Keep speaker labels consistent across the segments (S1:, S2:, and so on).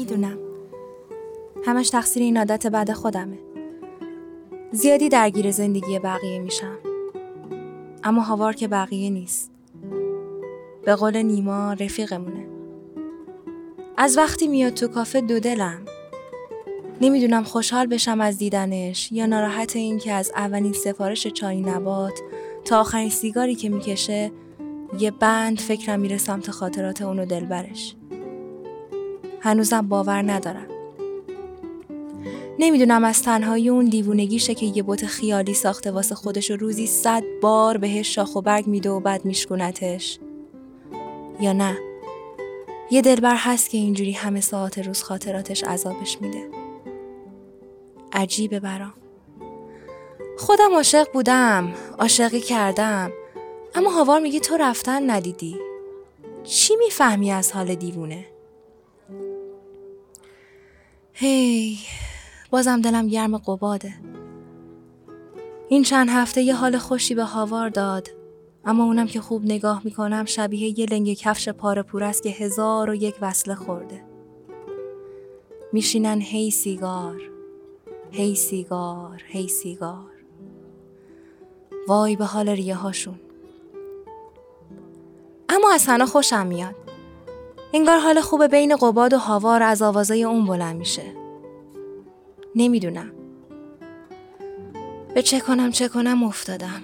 S1: می‌دونم. همش تقصیر این عادت بعد خودمه. زیادی درگیر زندگی بقیه میشم. اما هاوار که بقیه نیست. به قول نیما رفیقمونه. از وقتی میاد تو کافه دو دلم. نمی‌دونم خوشحال بشم از دیدنش یا ناراحت این که از اولین سفارش چای نبات تا آخرین سیگاری که می‌کشه یه بند فکرم میره سمت خاطرات اونو دلبرش. هنوزم باور ندارم. نمی‌دونم از تنهایی اون دیوونگیشه که یه بوت خیالی ساخته واسه خودش و روزی صد بار بهش شاخ و برگ میده و بعد میشکونتش. یا نه؟ یه دلبر هست که اینجوری همه ساعت روز خاطراتش عذابش میده. عجیبه برام. خودم عاشق بودم عاشقی کردم اما هاوار میگه تو رفتن ندیدی. چی می‌فهمی از حال دیوونه؟ هی بازم دلم گرم قباده. این چند هفته یه حال خوشی به هاوار داد اما اونم که خوب نگاه می‌کنم شبیه یه لنگ کفش پاره پور است که هزار و یک وصله خورده. میشینن هی سیگار هی سیگار هی سیگار. وای به حال ریه هاشون اما از هنا خوشم میاد. انگار حال خوب بین قباد و هاوار از آوازای اون بلند میشه. نمی‌دونم. به چه کنم چه کنم افتادم.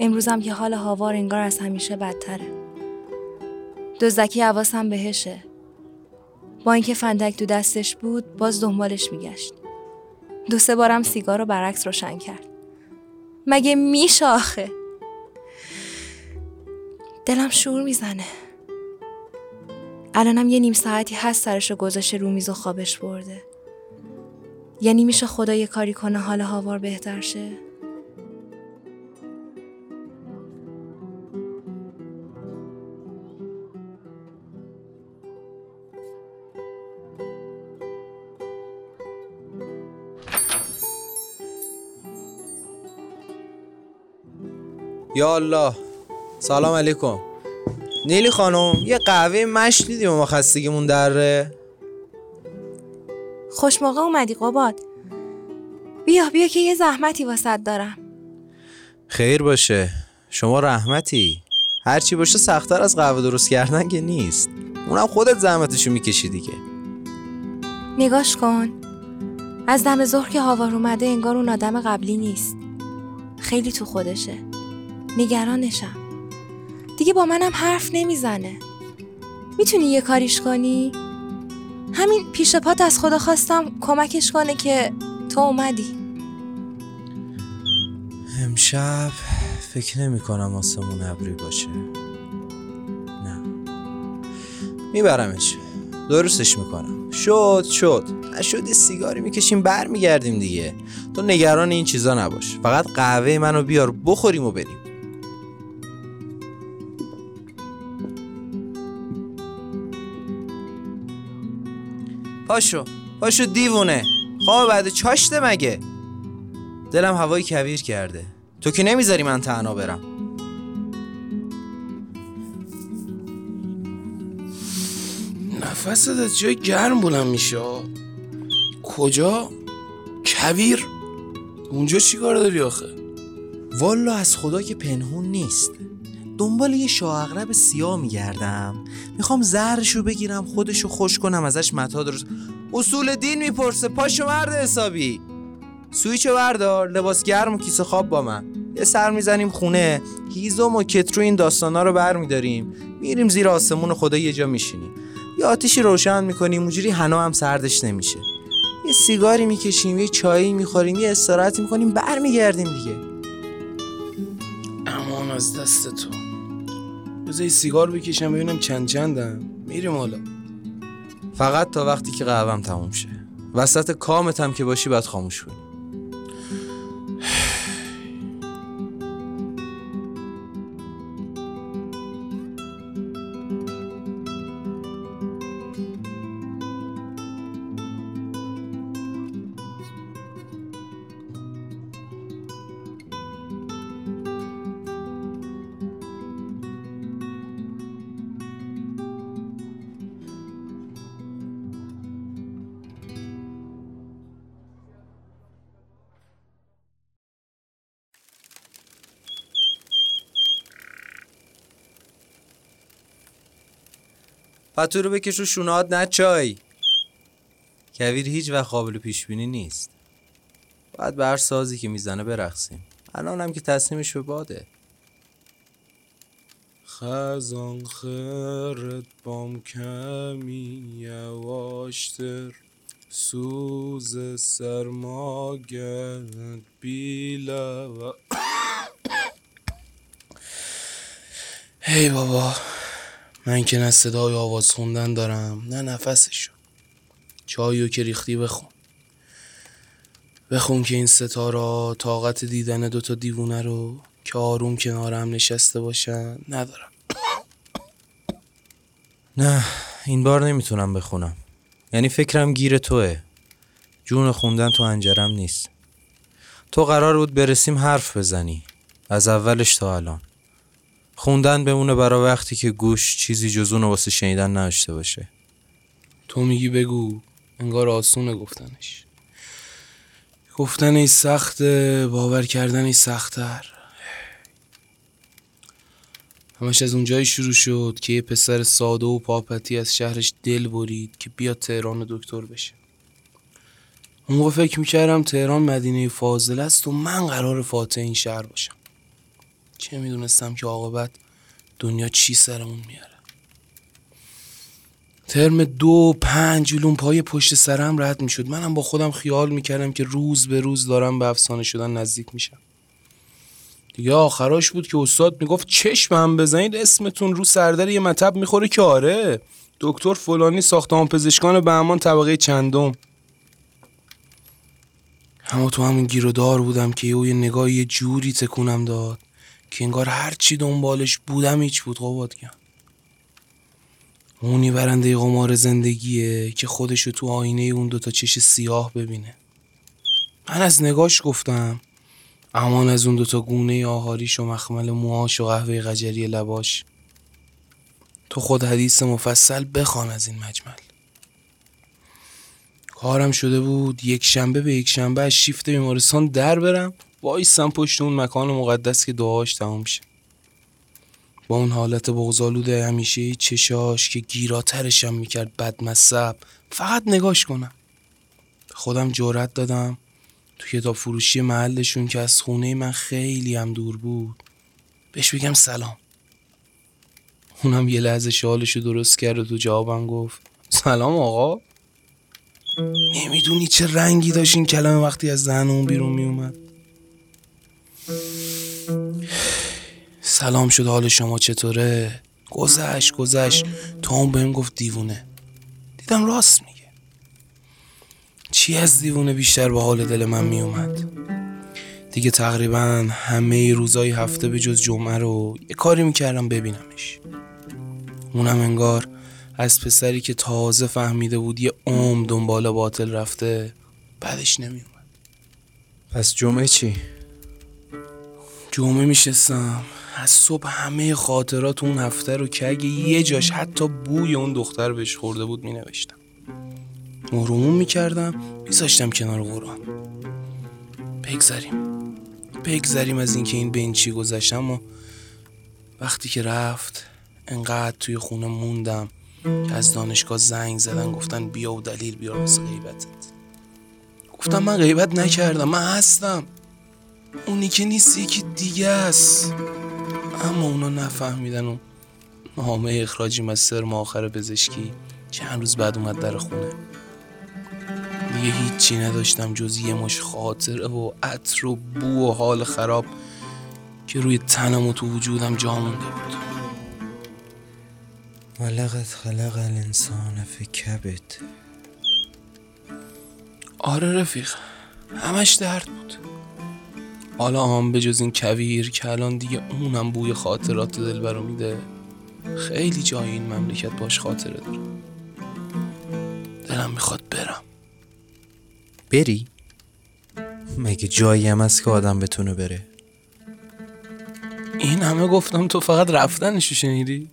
S1: امروزم که حال هاوار انگار از همیشه بدتره. دزدکی حواسم بهشه. با اینکه فندک تو دستش بود باز دنبالش میگشت. دو سه بارم سیگار رو برعکس روشن کرد. مگه میشاخه دلم شور می‌زنه. الانم یه نیم ساعتی هست سرش گذاشته رو میز و خوابش برده. یعنی میشه خدا یه کاری کنه حال هاوار بهتر شه؟
S2: یا الله. سلام علیکم. نیلی خانم یه قهوه مش دیدیم ما خستگیمون دره؟
S1: خوش موقع اومدی قباد. بیا بیا که یه زحمتی واسط دارم.
S2: خیر باشه. شما رحمتی. هرچی باشه سختتر از قهوه درست کردن که نیست. اونم خودت زحمتشو می‌کشی دیگه.
S1: نگاش کن. از دم ظهر که هاوار اومده انگار اون آدم قبلی نیست. خیلی تو خودشه. نگرانشم. دیگه با منم حرف نمی‌زنه. می‌تونی یه کاریش کنی؟ همین پیش پات از خدا خواستم کمکش کنه که تو اومدی.
S2: امشب فکر نمی کنم آسمون ابری باشه. نه. میبرمش. درستش می‌کنم. شد شد. نشد سیگاری می‌کشیم برمیگردیم دیگه. تو نگران این چیزا نباش. فقط قهوه منو بیار بخوریم و بریم. پاشو پاشو دیوونه خواب بعد چاشته مگه دلم هوای کویر کرده تو که نمی‌ذاری من تنها برم
S3: نفست از جای گرم بلند میشه کجا؟ کویر؟ اونجا چی کار داری آخه؟
S2: والا از خدا که پنهون نیست دنبال یه شاه سیاه میگردم. می‌خوام زهرشو بگیرم خودشو خوش کنم ازش متا درست. اصول دین می‌پرسه پاشو مرد حسابی. سویچو بردار لباس گرم و کیسه خواب با من. یه سر می‌زنیم خونه هیزم و کترو این داستانا رو بر میداریم میریم زیر آسمون خدا یه جا میشینیم. یه آتیشی روشن می‌کنیم اونجوری هنا هم سردش نمیشه. یه سیگاری می‌کشیم یه چایی می‌خوریم یه استراحتی می‌کنیم برمیگردیم دیگه.
S3: امان از دست تو. بذار سیگار بکشم ببینم چند چندم میریم حالا.
S2: فقط تا وقتی که قهوم تموم شه. وسط کامتم که باشی باید خاموش کنی. پتو رو بکش رو شونات نه چای کویر هیچ وقت قابل پیش بینی نیست باید به هر سازی که می‌زنه برقصیم الان هم که تصمیمش به باده
S3: خزان خرد بام کمی یواشتر سوز سرما گرد بیلا و هی بابا من که نه صدای آواز خوندن دارم نه نفسشو. چایو که ریختی بخون. بخون که این ستارا طاقت دیدن دوتا دیوونه رو که آروم کنارم نشسته باشن ندارم.
S2: نه این بار نمی‌تونم بخونم. یعنی فکرم گیر توه. جون خوندن تو انجرم نیست. تو قرار بود برسیم حرف بزنی. از اولش تا الان. خوندن بمونه برا وقتی که گوش چیزی جز اون واسه شنیدن نداشته باشه.
S3: تو میگی بگو انگار آسونه گفتنش. گفتنش سخته باور کردنش سختتر. همش از اونجایی شروع شد که یه پسر ساده و پاپتی از شهرش دل برید که بیاد تهران دکتر بشه. اون فکر می‌کردم تهران مدینه فاضل است و من قرار فاتح این شهر باشم. چه می‌دونستم که عاقبت دنیا چی سرمون میاره ترم دو پنج علوم پای پشت سرم رد می‌شد. منم با خودم خیال می‌کردم که روز به روز دارم به افسانه شدن نزدیک میشم. دیگه آخراش بود که استاد می‌گفت چشم هم بزنید اسمتون رو سردر یه مطب می‌خوره که آره دکتر فلانی ساختمان پزشکان بهمان طبقه چندم. اما تو همون گیرودار بودم که یه نگاه یه جوری تکونم داد. که انگار هرچی دنبالش بودم هیچ بود قباد کن اونی برنده قمار زندگیه که خودشو تو آینه اون دوتا چش سیاه ببینه. من از نگاش گفتم امان از اون دوتا گونه آهاریش و مخمل موهاش و قهوه قجری لباش. تو خود حدیث مفصل بخوان از این مجمل. کارم شده بود یک شنبه به یک شنبه از شیفت بیمارستان در برم. وایسم پشت اون مکان مقدس که دعاش تمام شه با اون حالت بغزالوده همیشه چشاش که گیراترشم می‌کرد بدمصب فقط نگاش کنم. خودم جورت دادم. تو کتاب فروشی محلشون که از خونه من خیلی هم دور بود بهش بگم سلام. اونم یه لحظه شالشو درست کرد و تو جوابم گفت سلام آقا. نمی‌دونی چه رنگی داشت این کلمه وقتی از ذهن اون بیرون میومد سلام شد حال شما چطوره؟ گذشت گذشت. تا اون بهم گفت دیوونه. دیدم راست میگه. چی از دیوونه بیشتر به حال دل من میومد؟ دیگه تقریبا همه روزای هفته به جز جمعه رو یه کاری می‌کردم ببینمش. اونم انگار از پسری که تازه فهمیده بود یه عم دنبال باطل رفته بعدش نمیومد.
S2: پس جمعه چی؟
S3: جمعه میشستم. از صبح همه خاطرات اون هفته رو که اگه یه جاش حتی بوی اون دختر بهش خورده بود می نوشتم مهرمون می‌کردم میذاشتم کنار قرآن. بگذاریم بگذاریم از اینکه این بین چی گذشتم و وقتی که رفت انقدر توی خونه موندم که از دانشگاه زنگ زدن گفتن بیا و دلیل بیار واسه غیبتت. گفتم من غیبت نکردم من هستم. اونی که نیست یکی دیگه است. اما اونا نفهمیدن و نامه اخراجیم از سرم آخر پزشکی چند روز بعد اومد در خونه. دیگه هیچی نداشتم جز یه مش خاطره و عطر و بو و حال خراب که روی تنم و تو وجودم جا مونده بود.
S2: ولقد خلق الانسان فی کبد.
S3: آره رفیق همش درد بود. حالا هم به جز این کویر که الان دیگه اونم بوی خاطرات دل برو میده خیلی جای این مملکت باش خاطره داره. دلم می‌خواد برم.
S2: بری؟ مگه جایی هم هست که آدم بتونه بره؟
S3: این همه گفتم تو فقط رفتنشو شنیدی؟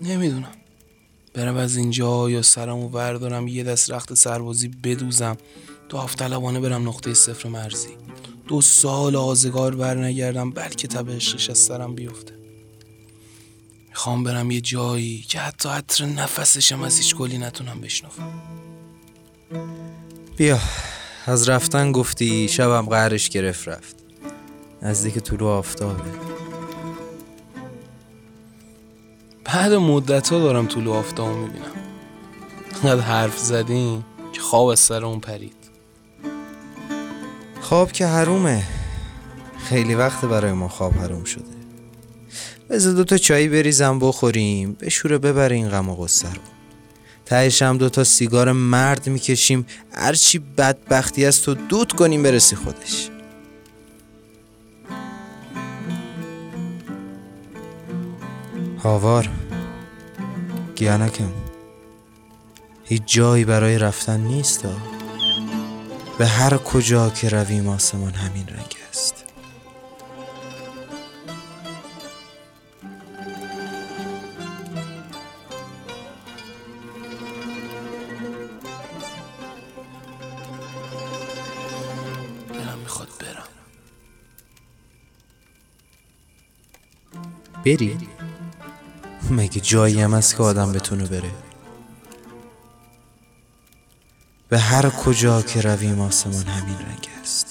S3: نمی‌دونم. برم از اینجا یا سرمو بردارم یه دست رخت سربازی بدوزم داوطلبانه برم نقطه صفر مرزی. دو سال آزگار برنگردم بلکه تب عشقش از سرم بیفته. می‌خوام برم یه جایی که حتی عطر نفسشم از هیچ گلی نتونم بشنفم
S2: بیا از رفتن گفتی شبم قهرش گرفت رفت. نزدیک طلوع آفتابه.
S3: بعد مدت ها دارم طلوع آفتاب می‌بینم. انقدر حرف زدیم که خواب از سر اون پرید.
S2: خواب که حرومه. خیلی وقت برای ما خواب حروم شده. بذار دوتا چایی بریزم بخوریم. بشوره ببره این غم و غصه رو. تهش هم دوتا سیگار مرد می‌کشیم. هرچی بدبختی است تو دود کنیم برسی خودش. هاوار گیانکم. هیچ جایی برای رفتن نیست. به هر کجا که رویم آسمان همین رنگ است. بری؟ مگه جایی هم هست که آدم بتونه بره؟ به هر کجا که رویم آسمان همین رنگ است.